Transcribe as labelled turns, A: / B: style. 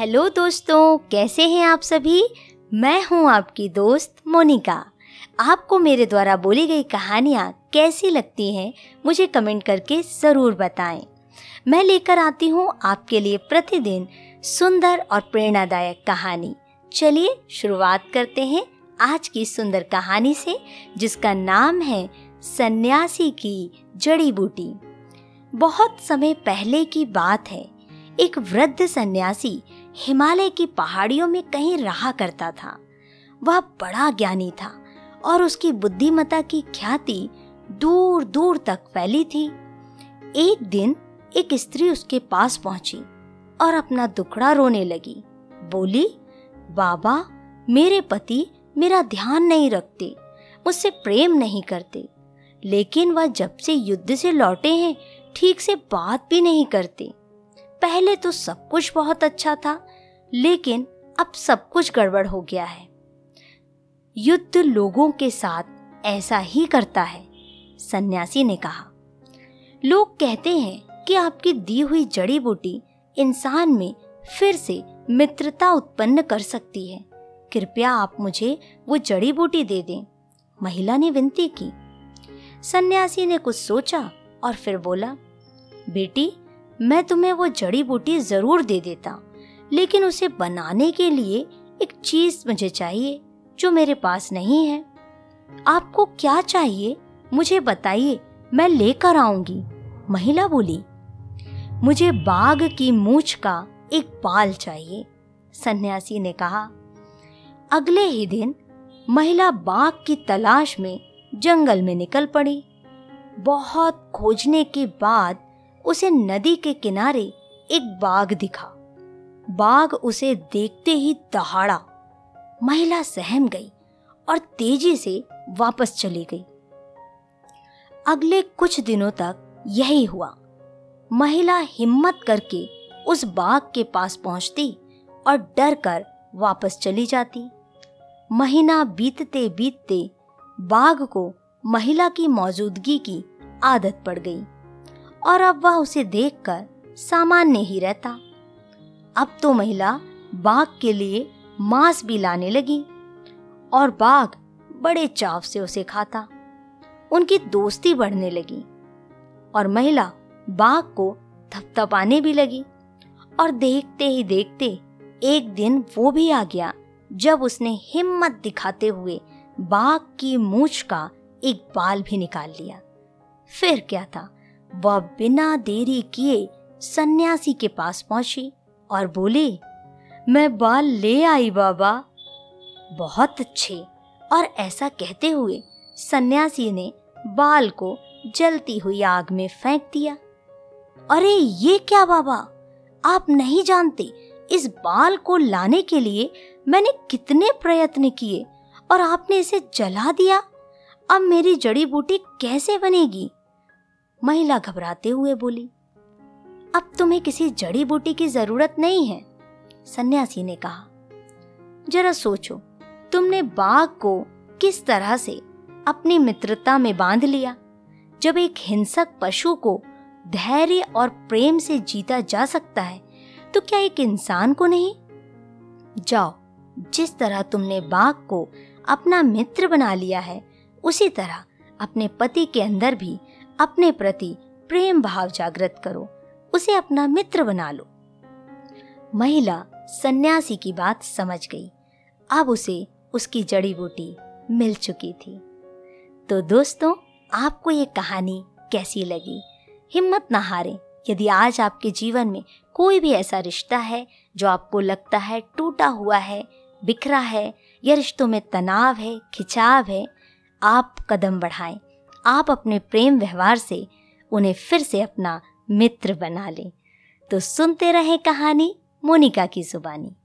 A: Hello दोस्तों, कैसे हैं आप सभी? मैं हूँ आपकी दोस्त मोनिका। आपको मेरे द्वारा बोली गई कहानियाँ कैसी लगती हैं, मुझे कमेंट करके ज़रूर बताएँ। मैं लेकर आती हूँ आपके लिए प्रतिदिन सुंदर और प्रेरणादायक कहानी। चलिए शुरुआत करते हैं आज की सुंदर कहानी से, जिसका नाम है सन्यासी की जड़ी बूटी। बहुत समय पहले की बात है। एक वृद्ध सन्यासी हिमालय की पहाड़ियों में कहीं रहा करता था। वह बड़ा ज्ञानी था और उसकी बुद्धिमता की ख्याति दूर दूर तक फैली थी। एक दिन एक स्त्री उसके पास पहुँची और अपना दुखड़ा रोने लगी। बोली, बाबा, मेरे पति मेरा ध्यान नहीं रखते, मुझसे प्रेम नहीं करते, लेकिन वह जब से युद्ध से लौटे हैं, ठीक से बात भी नहीं करते। पहले तो सब कुछ बहुत अच्छा था, लेकिन अब सब कुछ गड़बड़ हो गया है। युद्ध लोगों के साथ ऐसा ही करता है, सन्यासी ने कहा। लोग कहते हैं कि आपकी दी हुई जड़ी बूटी इंसान में फिर से मित्रता उत्पन्न कर सकती है। कृपया आप मुझे वो जड़ी बूटी दे दें, महिला ने विनती की। सन्यासी ने कुछ सोचा और फिर बोला, बेटी मैं तुम्हें वो जड़ी बूटी ज़रूर दे देता। लेकिन उसे बनाने के लिए एक चीज़ मुझे चाहिए, जो मेरे पास नहीं है। आपको क्या चाहिए, मुझे बताइए, मैं लेकर आऊँगी। महिला बोली, मुझे बाघ की मूछ का एक बाल चाहिए। सन्यासी ने कहा, अगले ही दिन महिला बाघ की तलाश में जंगल में निकल पड़ी। बहुत खोजने के बाद उसे नदी के किनारे एक बाघ दिखा। बाघ उसे देखते ही दहाड़ा। महिला सहम गई और तेज़ी से वापस चली गई। अगले कुछ दिनों तक यही हुआ। महिला हिम्मत करके उस बाघ के पास पहुँचती और डर कर वापस चली जाती। महीना बीतते बीतते बाघ को महिला की मौजूदगी की आदत पड़ गई। और अब वह उसे देखकर सामान्य ही रहता। अब तो महिला बाघ के लिए मांस भी लाने लगी और बाघ बड़े चाव से उसे खाता। उनकी दोस्ती बढ़ने लगी और महिला बाघ को थपथपाने भी लगी और देखते ही देखते एक दिन वो भी आ गया जब उसने हिम्मत दिखाते हुए बाघ की मूछ का एक बाल भी निकाल लिया। फिर क्या था? वह बिना देरी किए सन्यासी के पास पहुँची और बोली, मैं बाल ले आई, बाबा। बहुत अच्छे। और ऐसा कहते हुए सन्यासी ने बाल को जलती हुई आग में फेंक दिया। अरे, ये क्या, बाबा? आप नहीं जानते, इस बाल को लाने के लिए मैंने कितने प्रयत्न किए और आपने इसे जला दिया। अब मेरी जड़ी बूटी कैसे बनेगी? महिला घबराते हुए बोली, अब तुम्हें किसी जड़ी बूटी की ज़रूरत नहीं है, सन्यासी ने कहा। जरा सोचो, तुमने बाघ को किस तरह से अपनी मित्रता में बाँध लिया, जब एक हिंसक पशु को धैर्य और प्रेम से जीता जा सकता है तो क्या एक इंसान को नहीं? जाओ, जिस तरह तुमने बाघ को अपना मित्र बना लिया है, उसी तरह अपने पति के अंदर भी अपने प्रति प्रेम भाव जागृत करो, उसे अपना मित्र बना लो। महिला सन्यासी की बात समझ गई। अब उसे उसकी जड़ी बूटी मिल चुकी थी। तो दोस्तों, आपको ये कहानी कैसी लगी? हिम्मत ना हारें। यदि आज आपके जीवन में कोई भी ऐसा रिश्ता है जो आपको लगता है टूटा हुआ है, बिखरा है, या रिश्तों में तनाव है, खिंचाव है, आप कदम बढ़ाएँ। आप अपने प्रेम व्यवहार से उन्हें फिर से अपना मित्र बना लें। तो सुनते रहें कहानी मोनिका की जुबानी।